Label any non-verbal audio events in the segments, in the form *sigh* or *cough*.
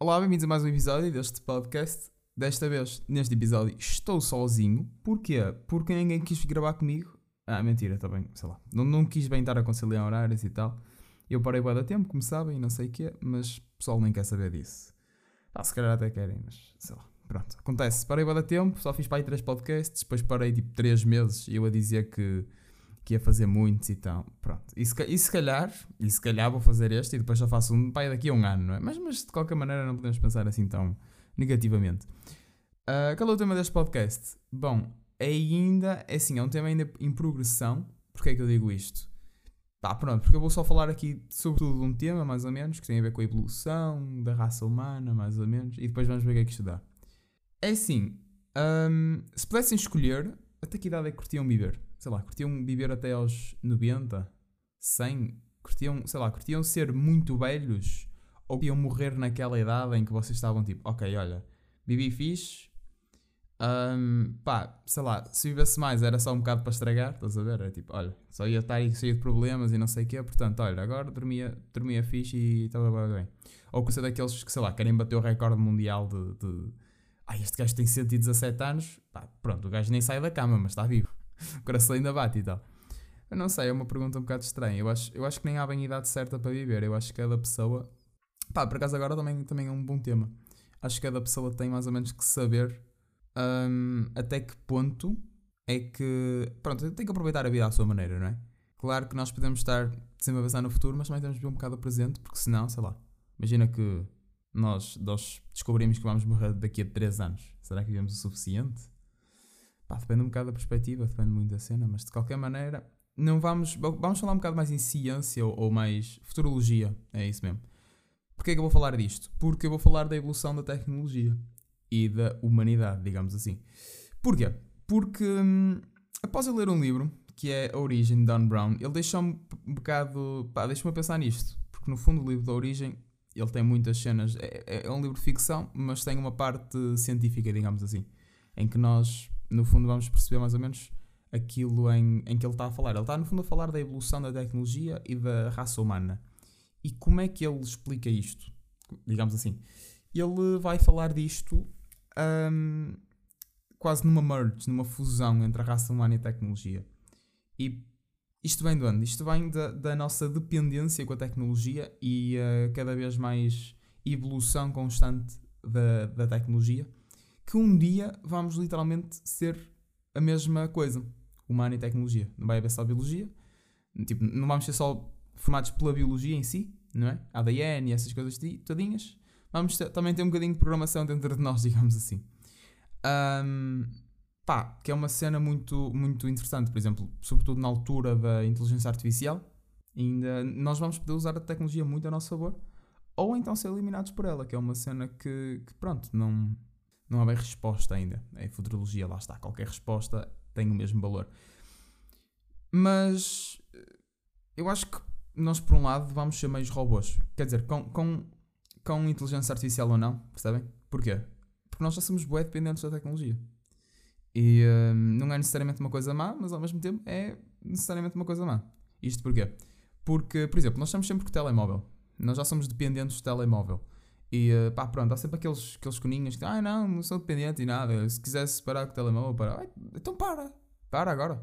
Olá, bem-vindos a mais um episódio deste podcast. Desta vez, neste episódio, estou sozinho. Porquê? Porque ninguém quis gravar comigo. Ah, mentira, também, tá sei lá. Não, não quis bem estar a conciliar horários e tal. Eu parei bem da tempo, como sabem, não sei o quê, mas o pessoal nem quer saber disso. Ah, se calhar até querem, mas sei lá. Pronto, acontece. Parei bem da tempo, só fiz para aí três podcasts, depois parei tipo três meses e eu a dizer que que ia fazer muitos e tal. Pronto. E se, e se calhar, e se calhar vou fazer este e depois já faço um pai daqui a um ano, não é? Mas, mas de qualquer maneira não podemos pensar assim tão negativamente. Uh, qual é o tema deste podcast? Bom, ainda, é assim, é um tema ainda em progressão. Porquê é que eu digo isto? Pá, pronto, porque eu vou só falar aqui sobretudo de um tema, mais ou menos, que tem a ver com a evolução da raça humana, mais ou menos, e depois vamos ver o que é que isto dá. É assim, um, se pudessem escolher, até que idade é que curtiam viver? Sei lá, curtiam viver até aos 90, 100, curtiam, sei lá, curtiam ser muito velhos ou curtiam morrer naquela idade em que vocês estavam tipo, ok, olha, vivi fixe, um, pá, sei lá, se vivesse mais era só um bocado para estragar, estás a ver? Era tipo, olha, só ia estar cheio de problemas e não sei o quê, portanto, olha, agora dormia, dormia fixe e estava bem. Ou que daqueles que, sei lá, querem bater o recorde mundial de, de ah, este gajo tem 117 anos, pá, pronto, o gajo nem sai da cama, mas está vivo. *laughs* o coração ainda bate e tal. Eu não sei, é uma pergunta um bocado estranha. Eu acho, eu acho que nem há bem idade certa para viver. Eu acho que cada pessoa. Pá, por acaso agora também, também é um bom tema. Acho que cada pessoa tem mais ou menos que saber um, até que ponto é que. Pronto, tem que aproveitar a vida à sua maneira, não é? Claro que nós podemos estar sempre a pensar no futuro, mas também temos de ver um bocado o presente, porque senão, sei lá. Imagina que nós, nós descobrimos que vamos morrer daqui a 3 anos. Será que vivemos o suficiente? Pá, depende um bocado da perspectiva, depende muito da cena, mas de qualquer maneira, não vamos. Vamos falar um bocado mais em ciência ou, ou mais futurologia, é isso mesmo. Porquê é que eu vou falar disto? Porque eu vou falar da evolução da tecnologia e da humanidade, digamos assim. Porquê? Porque hum, após eu ler um livro que é A Origem de Dan Brown, ele deixou-me um bocado. pá, deixa-me pensar nisto. Porque no fundo o livro da Origem ele tem muitas cenas. É, é, é um livro de ficção, mas tem uma parte científica, digamos assim, em que nós no fundo vamos perceber mais ou menos aquilo em, em que ele está a falar. Ele está, no fundo, a falar da evolução da tecnologia e da raça humana. E como é que ele explica isto? Digamos assim. Ele vai falar disto um, quase numa merge, numa fusão entre a raça humana e a tecnologia. E isto vem de onde? Isto vem da, da nossa dependência com a tecnologia e uh, cada vez mais evolução constante da, da tecnologia que um dia vamos literalmente ser a mesma coisa, humano e tecnologia. Não vai haver só biologia, tipo, não vamos ser só formados pela biologia em si, não é? ADN e essas coisas todinhas. Vamos ter, também ter um bocadinho de programação dentro de nós, *laughs* digamos assim. Um, pá, que é uma cena muito, muito interessante, por exemplo, sobretudo na altura da inteligência artificial, ainda nós vamos poder usar a tecnologia muito a nosso favor, ou então ser eliminados por ela, que é uma cena que, que pronto, não, não há bem resposta ainda. É futurologia, lá está. Qualquer resposta tem o mesmo valor. Mas eu acho que nós, por um lado, vamos ser meios robôs. Quer dizer, com, com, com inteligência artificial ou não, percebem? Porquê? Porque nós já somos bué dependentes da tecnologia. E hum, não é necessariamente uma coisa má, mas ao mesmo tempo é necessariamente uma coisa má. Isto porquê? Porque, por exemplo, nós estamos sempre com o telemóvel. Nós já somos dependentes do telemóvel. E uh, pá, pronto, há sempre aqueles, aqueles coninhos que, ah, não, não sou dependente e nada. Se quisesse parar com o telemóvel, para. então para, para agora.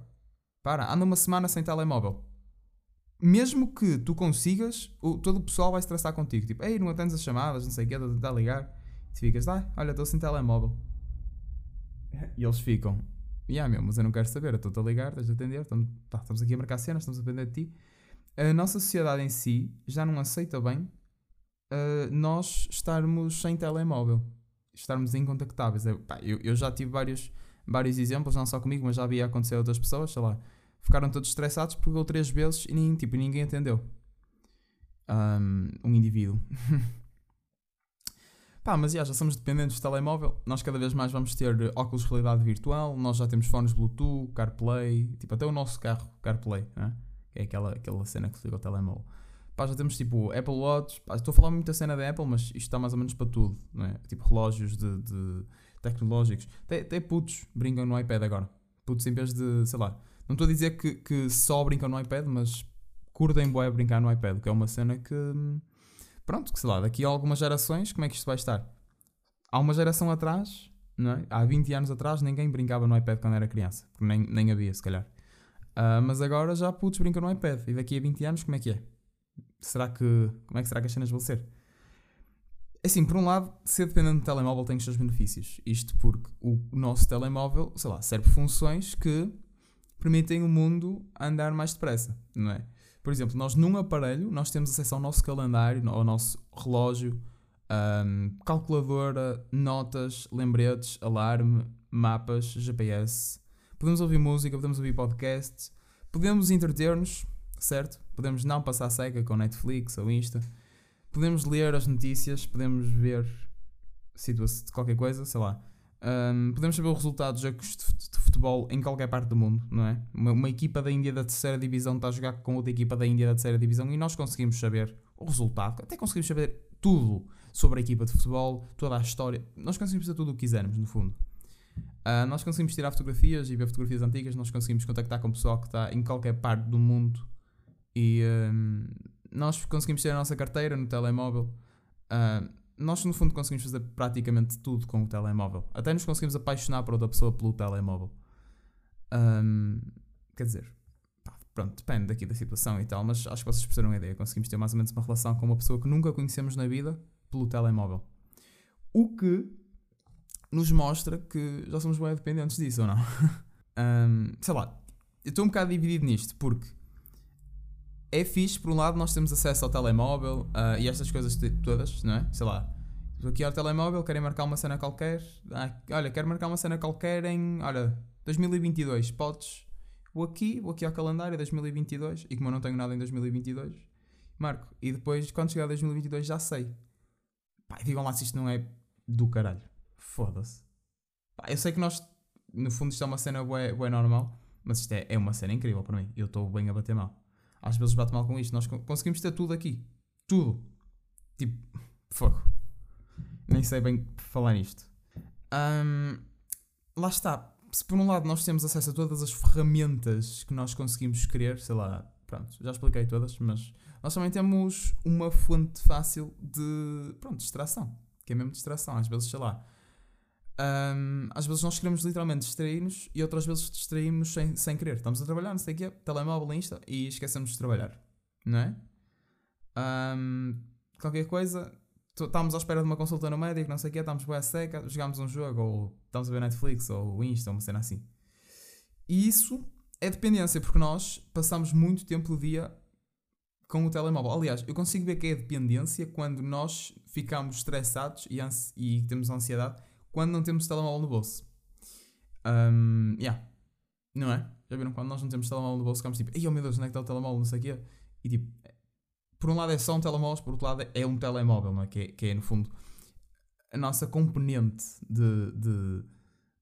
Para, anda uma semana sem telemóvel. Mesmo que tu consigas, o, todo o pessoal vai estressar contigo. Tipo, ei, não atendes as chamadas, não sei o que, estás a tentar ligar. E tu ficas, ah, olha, estou sem telemóvel. E eles ficam, yeah, meu, mas eu não quero saber, estou-te a ligar, estás a atender, estamos, tá, estamos aqui a marcar cenas, estamos a depender de ti. A nossa sociedade em si já não aceita bem uh, nós estarmos sem telemóvel, estarmos incontactáveis. Eu, pá, eu, eu, já tive vários, vários exemplos, não só comigo, mas já havia acontecido a outras pessoas, sei lá, ficaram todos estressados porque eu três vezes e nem, tipo, ninguém atendeu. Um, um indivíduo. *laughs* Pá, mas já, já somos dependentes do telemóvel. Nós cada vez mais vamos ter óculos de realidade virtual. Nós já temos fones Bluetooth, CarPlay, tipo até o nosso carro CarPlay, né? que é aquela, aquela cena que se liga ao telemóvel. Pá, já temos tipo Apple Watch. Pá, estou a falar muito da cena da Apple, mas isto está mais ou menos para tudo. Não é? Tipo relógios de, de tecnológicos. Até, até putos brincam no iPad agora. Putos em vez de, sei lá. Não estou a dizer que, que só brincam no iPad, mas curtem boé brincar no iPad, que é uma cena que. pronto, que sei lá, daqui a algumas gerações, como é que isto vai estar? Há uma geração atrás, não é? há 20 anos atrás, ninguém brincava no iPad quando era criança, porque nem, nem havia, se calhar. Uh, mas agora já putos brincam no iPad, e daqui a 20 anos, como é que é? Será que. Como é que será que as cenas vão ser? Assim, por um lado, ser dependente do telemóvel tem os seus benefícios. Isto porque o nosso telemóvel, sei lá, serve funções que permitem o mundo andar mais depressa, não é? Por exemplo, nós num aparelho, nós temos acesso ao nosso calendário, ao nosso relógio, um, calculadora, notas, lembretes, alarme, mapas, GPS. Podemos ouvir música, podemos ouvir podcasts, podemos entreter-nos, certo? Podemos não passar seca com Netflix ou Insta podemos ler as notícias, podemos ver situação de qualquer coisa, sei lá. Um, podemos saber o resultado de jogos de futebol em qualquer parte do mundo, não é? Uma, uma, equipa da Índia da terceira divisão está a jogar com outra equipa da Índia da terceira divisão e nós conseguimos saber o resultado, até conseguimos saber tudo sobre a equipa de futebol, toda a história. Nós conseguimos saber tudo o que quisermos, no fundo. Uh, nós conseguimos tirar fotografias e ver fotografias antigas, nós conseguimos contactar com o pessoal que está em qualquer parte do mundo e um, nós conseguimos ter a nossa carteira no telemóvel. Uh, nós, no fundo, conseguimos fazer praticamente tudo com o telemóvel. Até nos conseguimos apaixonar por outra pessoa pelo telemóvel. Um, quer dizer, pronto, depende daqui da situação e tal, mas acho que vocês perceberam a ideia. Conseguimos ter mais ou menos uma relação com uma pessoa que nunca conhecemos na vida pelo telemóvel. O que nos mostra que já somos bem dependentes disso ou não. um, *laughs* sei lá, eu estou um bocado dividido nisto, porque é fixe, por um lado, nós temos acesso ao telemóvel uh, e estas coisas todas, não é? Sei lá, estou aqui ao telemóvel, querem marcar uma cena qualquer. Ah, olha, quero marcar uma cena qualquer em, olha, 2022. Podes, vou aqui, vou aqui ao calendário 2022 e como eu não tenho nada em 2022, marco. E depois, quando chegar a 2022, já sei. Pá, digam lá se isto não é do caralho. Foda-se. Eu sei que nós, no fundo, isto é uma cena bué, bué normal, mas isto é, é uma cena incrível para mim. Eu estou bem a bater mal às vezes bate mal com isto. Nós conseguimos ter tudo aqui. Tudo. Tipo, fogo. Nem sei bem falar nisto. Um, lá está. Se por um lado nós temos acesso a todas as ferramentas que nós conseguimos querer, sei lá, pronto, já expliquei todas, mas nós também temos uma fonte fácil de, pronto, distração. Que é mesmo distração. Às vezes, sei lá, um, às vezes nós queremos literalmente distrair-nos e outras vezes distraímos sem, sem querer. Estamos a trabalhar, não sei o quê, telemóvel, Insta e esquecemos de trabalhar. Não é? Um, qualquer coisa, estamos à espera de uma consulta no médico, não sei o quê, estamos bem seca, jogamos um jogo ou estamos a ver Netflix ou Insta, uma cena assim. E isso é dependência, porque nós passamos muito tempo do dia com o telemóvel. Aliás, eu consigo ver que é dependência quando nós ficamos estressados e, e temos ansiedade quando não temos telemóvel no bolso. Um, yeah. Não é? Já viram? Quando nós não temos telemóvel no bolso, ficamos tipo, ai oh meu Deus, onde é que está o telemóvel? Não sei o quê. E tipo, por um lado é só um telemóvel, por outro lado é um telemóvel, não é? Que é, que é no fundo a nossa componente de, de,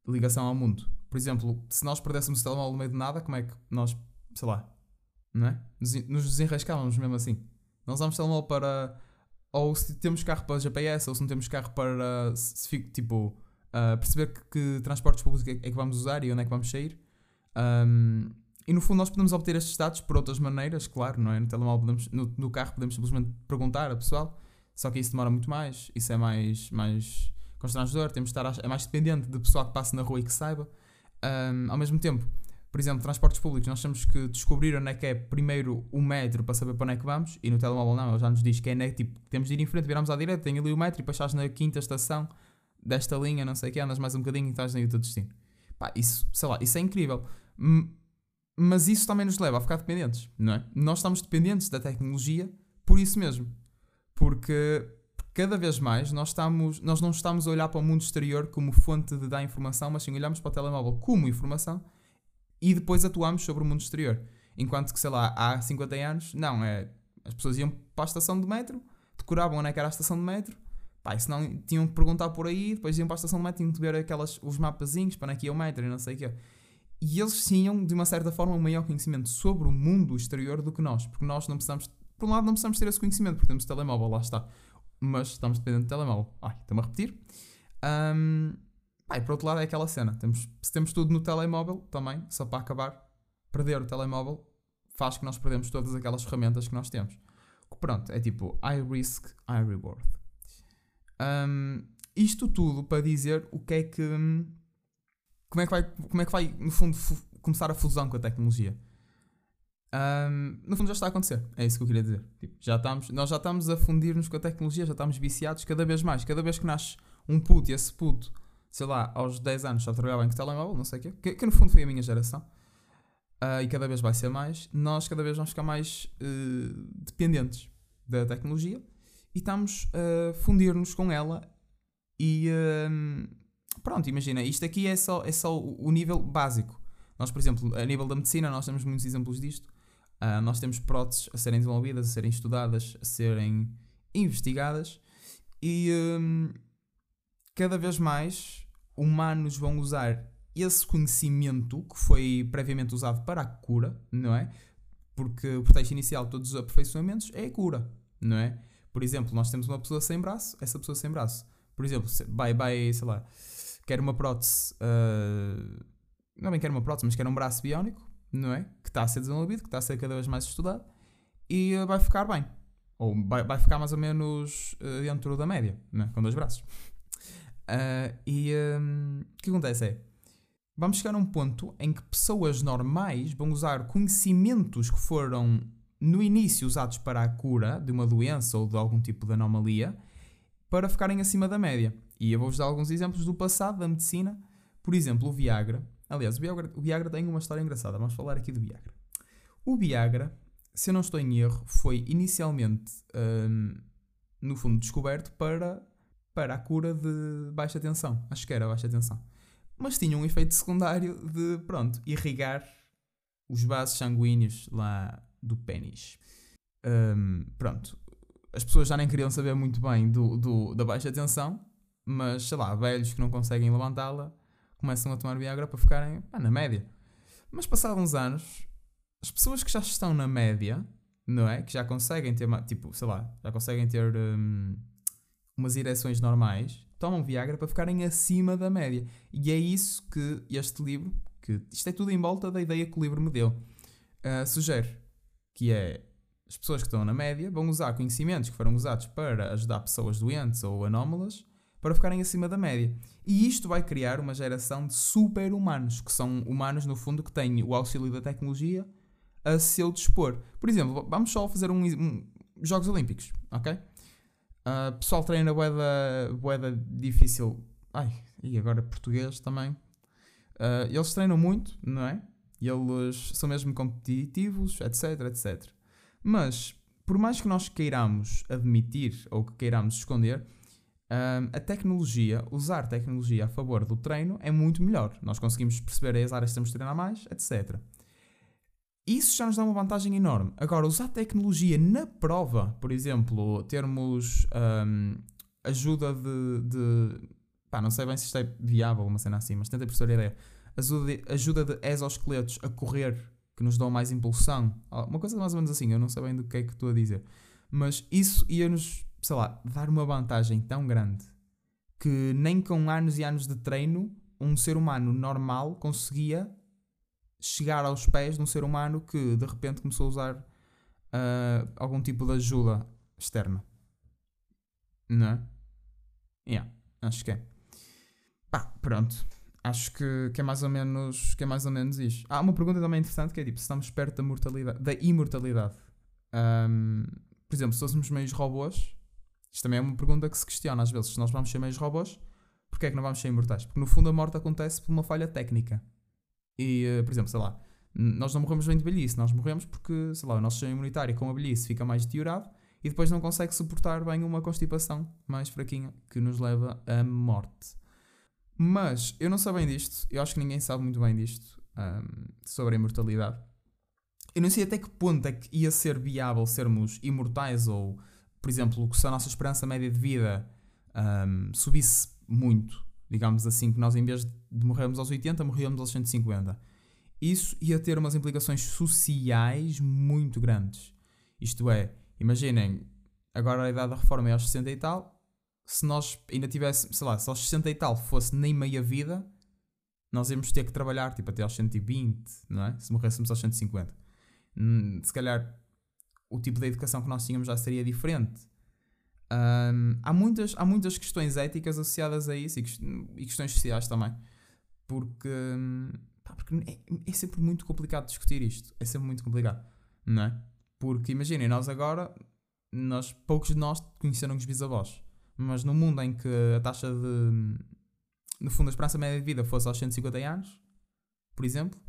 ligação ao mundo. Por exemplo, se nós perdêssemos o telemóvel no meio de nada, como é que nós, sei lá, não é? Nos, nos desenrascávamos mesmo assim. Nós usamos telemóvel para. Ou se temos carro para GPS, ou se não temos carro para. Se, se, tipo uh, perceber que, que, transportes públicos é, é, que vamos usar e onde é que vamos sair. Um, e no fundo nós podemos obter estes dados por outras maneiras, claro, não é? No telemóvel podemos, no, no, carro podemos simplesmente perguntar a pessoal, só que isso demora muito mais, isso é mais, mais constrangedor, temos de estar, é mais dependente de pessoal que passe na rua e que saiba. Um, ao mesmo tempo, por exemplo, transportes públicos, nós temos que descobrir onde é que é primeiro o metro para saber para onde é que vamos, e no telemóvel não, ele já nos diz que é, né, tipo, temos de ir em frente, viramos à direita, tem ali o metro e depois estás na quinta estação, desta linha, não sei o que, andas mais um bocadinho e estás no teu destino. Pá, isso, sei lá, isso é incrível. Mas isso também nos leva a ficar dependentes, não é? Nós estamos dependentes da tecnologia por isso mesmo. Porque cada vez mais nós, estamos, nós não estamos a olhar para o mundo exterior como fonte de dar informação, mas sim olhamos para o telemóvel como informação e depois atuamos sobre o mundo exterior. Enquanto que, sei lá, há 50 anos, não, é, as pessoas iam para a estação de metro, decoravam onde é que era a estação de metro, Pá, senão tinham que perguntar por aí, depois iam para a estação de metro, tinham que ver aquelas, os mapazinhos para aqui é o metro e não sei o quê. E eles tinham, de uma certa forma, um maior conhecimento sobre o mundo exterior do que nós, porque nós não precisamos, por um lado, não precisamos ter esse conhecimento, porque temos telemóvel, lá está. Mas estamos dependendo do telemóvel. Ai, estou-me a repetir. Um, pá, e por outro lado, é aquela cena. Temos, se temos tudo no telemóvel, também, só para acabar, perder o telemóvel faz que nós perdemos todas aquelas ferramentas que nós temos. Pronto, é tipo high risk, high reward. Um, isto tudo para dizer o que é que. Como é que vai, como é que vai no fundo, começar a fusão com a tecnologia? Um, no fundo já está a acontecer, é isso que eu queria dizer. Tipo, já estamos, nós já estamos a fundir-nos com a tecnologia, já estamos viciados cada vez mais. Cada vez que nasce um puto e esse puto, sei lá, aos 10 anos já trabalhava em telemóvel, não sei o quê, que, que no fundo foi a minha geração, uh, e cada vez vai ser mais, nós cada vez vamos ficar mais uh, dependentes da tecnologia e estamos a fundir-nos com ela e uh, pronto, imagina, isto aqui é só, é só o nível básico. Nós, por exemplo, a nível da medicina, nós temos muitos exemplos disto. Uh, nós temos próteses a serem desenvolvidas, a serem estudadas, a serem investigadas e um, cada vez mais humanos vão usar esse conhecimento que foi previamente usado para a cura, não é? Porque o pretexto inicial de todos os aperfeiçoamentos é a cura, não é? Por exemplo, nós temos uma pessoa sem braço, essa pessoa sem braço, por exemplo, vai, vai sei lá, quer uma prótese, uh, não bem quer uma prótese, mas quer um braço biónico, não é? Que está a ser desenvolvido, que está a ser cada vez mais estudado e uh, vai ficar bem. Ou vai, vai ficar mais ou menos uh, dentro da média, é? com dois braços. e um, o que acontece é vamos chegar a um ponto em que pessoas normais vão usar conhecimentos que foram no início usados para a cura de uma doença ou de algum tipo de anomalia para ficarem acima da média. E eu vou-vos dar alguns exemplos do passado da medicina. Por exemplo, o Viagra. Aliás, o Viagra, o Viagra tem uma história engraçada. Vamos falar aqui do Viagra. O Viagra, se eu não estou em erro, foi inicialmente, hum, no fundo, descoberto para, para a cura de baixa tensão. Acho que era baixa tensão mas tinha um efeito secundário de, pronto, irrigar os vasos sanguíneos lá do pênis. Um, pronto, as pessoas já nem queriam saber muito bem do, do, da baixa tensão, mas sei lá, velhos que não conseguem levantá-la começam a tomar Viagra para ficarem pá, na média. Mas passados uns anos, as pessoas que já estão na média, não é? Que já conseguem ter, tipo, sei lá, já conseguem ter um, umas ereções normais, tomam Viagra para ficarem acima da média. E é isso que este livro, que isto é tudo em volta da ideia que o livro me deu, uh, sugere. Que é as pessoas que estão na média vão usar conhecimentos que foram usados para ajudar pessoas doentes ou anómalas para ficarem acima da média. E isto vai criar uma geração de super-humanos, que são humanos, no fundo, que têm o auxílio da tecnologia a seu dispor. Por exemplo, vamos só fazer um, um Jogos Olímpicos, ok? Uh, pessoal treina boeda, boeda difícil. Ai, e agora português também. Uh, eles treinam muito, não é? E eles são mesmo competitivos, etc, etc. Mas, por mais que nós queiramos admitir ou que queiramos esconder, uh, a tecnologia, usar tecnologia a favor do treino é muito melhor. Nós conseguimos perceber as áreas que temos de treinar mais, etc. Isso já nos dá uma vantagem enorme. Agora, usar tecnologia na prova, por exemplo, termos um, ajuda de, de. pá, não sei bem se isto é viável, uma cena assim, mas tentei perceber a ideia. Ajuda de, ajuda de exoesqueletos a correr, que nos dão mais impulsão. Uma coisa mais ou menos assim, eu não sei bem do que é que estou a dizer. Mas isso ia-nos, sei lá, dar uma vantagem tão grande que nem com anos e anos de treino um ser humano normal conseguia chegar aos pés de um ser humano que de repente começou a usar uh, algum tipo de ajuda externa. Não é? Yeah, acho que é. Pá, pronto. Acho que, que, é mais ou menos, que é mais ou menos isto. Há uma pergunta também interessante que é tipo, se estamos perto da mortalidade, da imortalidade. Um, por exemplo, se fôssemos meios robôs, isto também é uma pergunta que se questiona às vezes. Se nós vamos ser meios robôs, porquê é que não vamos ser imortais? Porque no fundo a morte acontece por uma falha técnica. E, uh, por exemplo, sei lá, nós não morremos bem de velhice, nós morremos porque, sei lá, o nosso sistema imunitário com a velhice fica mais deteriorado e depois não consegue suportar bem uma constipação mais fraquinha que nos leva à morte. Mas eu não sei bem disto, eu acho que ninguém sabe muito bem disto um, sobre a imortalidade. Eu não sei até que ponto é que ia ser viável sermos imortais ou, por exemplo, se a nossa esperança média de vida um, subisse muito digamos assim, que nós em vez de morrermos aos 80, morríamos aos 150. Isso ia ter umas implicações sociais muito grandes. Isto é, imaginem, agora a idade da reforma é aos 60 e tal, se nós ainda tivéssemos, sei lá, se aos 60 e tal fosse nem meia vida, nós íamos ter que trabalhar tipo até aos 120, não é? Se morrêssemos aos 150. Hum, se calhar o tipo de educação que nós tínhamos já seria diferente. Um, há, muitas, há muitas questões éticas associadas a isso e, e questões sociais também. Porque, pá, porque é, é, sempre muito complicado discutir isto. É sempre muito complicado, não é? Porque imaginem, nós agora, nós, poucos de nós conheceram os bisavós. Mas no mundo em que a taxa de. No fundo, a esperança média de vida fosse aos 150 anos, por exemplo,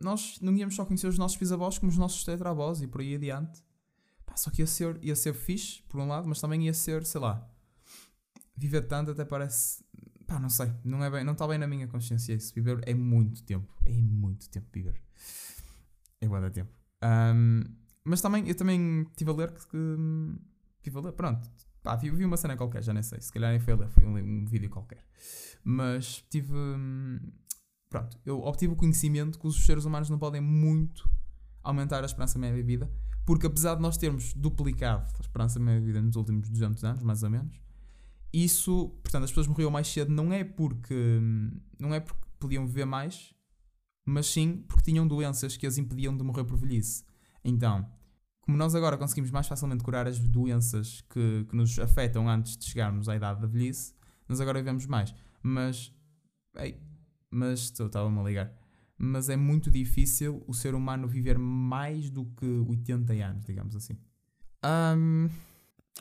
nós não íamos só conhecer os nossos bisavós como os nossos tetravós e por aí adiante. Pá, só que ia ser, ia ser fixe, por um lado, mas também ia ser, sei lá, viver tanto até parece. Pá, não sei, não é bem, não está bem na minha consciência isso. Viver é muito tempo, é muito tempo viver. É boa da tempo. Um, mas também, eu também estive a ler que estive a ler, pronto. Pá, vi, vi uma cena qualquer, já nem sei. Se calhar nem foi foi um, vídeo qualquer. Mas tive. Hum, pronto, eu obtive o conhecimento que os seres humanos não podem muito aumentar a esperança média de vida, porque apesar de nós termos duplicado a esperança média de vida nos últimos 200 anos, mais ou menos, isso, portanto, as pessoas morriam mais cedo não é porque não é porque podiam viver mais, mas sim porque tinham doenças que as impediam de morrer por velhice. Então, como nós agora conseguimos mais facilmente curar as doenças que, que nos afetam antes de chegarmos à idade da velhice, nós agora vivemos mais. Mas, ei, mas estava-me a ligar. Mas é muito difícil o ser humano viver mais do que 80 anos, digamos assim. Um,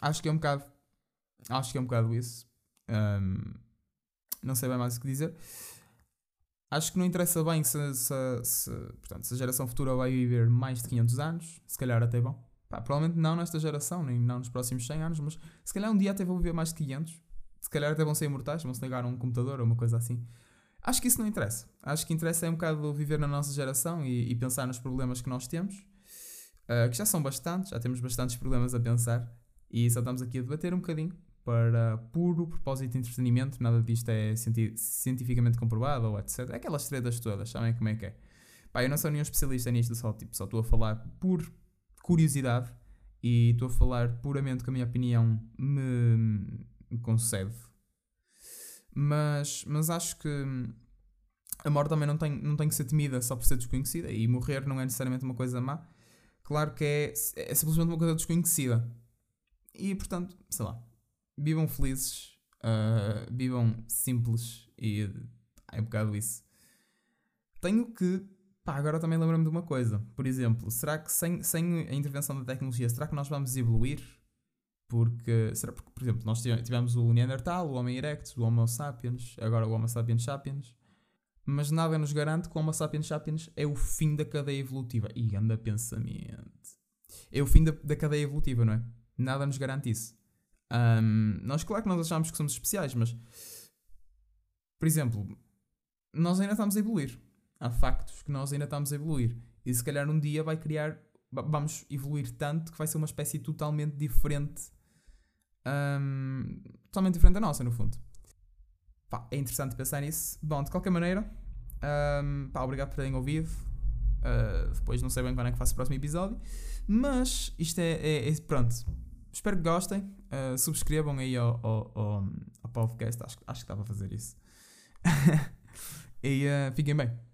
acho que é um bocado. Acho que é um bocado isso. Um, não sei bem mais o que dizer. Acho que não interessa bem se, se, se, portanto, se a geração futura vai viver mais de 500 anos. Se calhar até bom. Pá, provavelmente não nesta geração, nem não nos próximos 100 anos, mas se calhar um dia até vão viver mais de 500. Se calhar até vão ser imortais, vão se ligar a um computador ou uma coisa assim. Acho que isso não interessa. Acho que interessa é um bocado viver na nossa geração e, e pensar nos problemas que nós temos, uh, que já são bastantes, já temos bastantes problemas a pensar e só estamos aqui a debater um bocadinho para puro propósito de entretenimento, nada disto é cienti cientificamente comprovado ou etc. Aquelas tretas todas, sabem como é que é? Pá, eu não sou nenhum especialista nisto, só tipo, só estou a falar por curiosidade e estou a falar puramente com a minha opinião me, me concede mas, mas acho que a morte também não tem, não tem que ser temida só por ser desconhecida e morrer não é necessariamente uma coisa má. Claro que é, é simplesmente uma coisa desconhecida. E portanto, sei lá, vivam felizes, uh, vivam simples e é um bocado isso. Tenho que. Pá, agora também lembro-me de uma coisa. Por exemplo, será que sem, sem a intervenção da tecnologia, será que nós vamos evoluir? Porque, será porque, por exemplo, nós tivemos o Neandertal, o Homem erectus, o Homo sapiens, agora o Homo sapiens sapiens, mas nada nos garante que o Homo sapiens sapiens é o fim da cadeia evolutiva. E anda pensamento. É o fim da, da cadeia evolutiva, não é? Nada nos garante isso. Um, nós, claro que nós achamos que somos especiais, mas, por exemplo, nós ainda estamos a evoluir. Há factos que nós ainda estamos a evoluir. E se calhar um dia vai criar, vamos evoluir tanto que vai ser uma espécie totalmente diferente um, totalmente diferente da nossa, no fundo. Pá, é interessante pensar nisso. Bom, de qualquer maneira, um, pá, obrigado por terem ouvido. Uh, depois não sei bem quando é que faço o próximo episódio. Mas isto é, é, é pronto. Espero que gostem. Uh, subscrevam aí ao, ao, ao, ao podcast. Acho, acho que estava a fazer isso. *laughs* e uh, fiquem bem.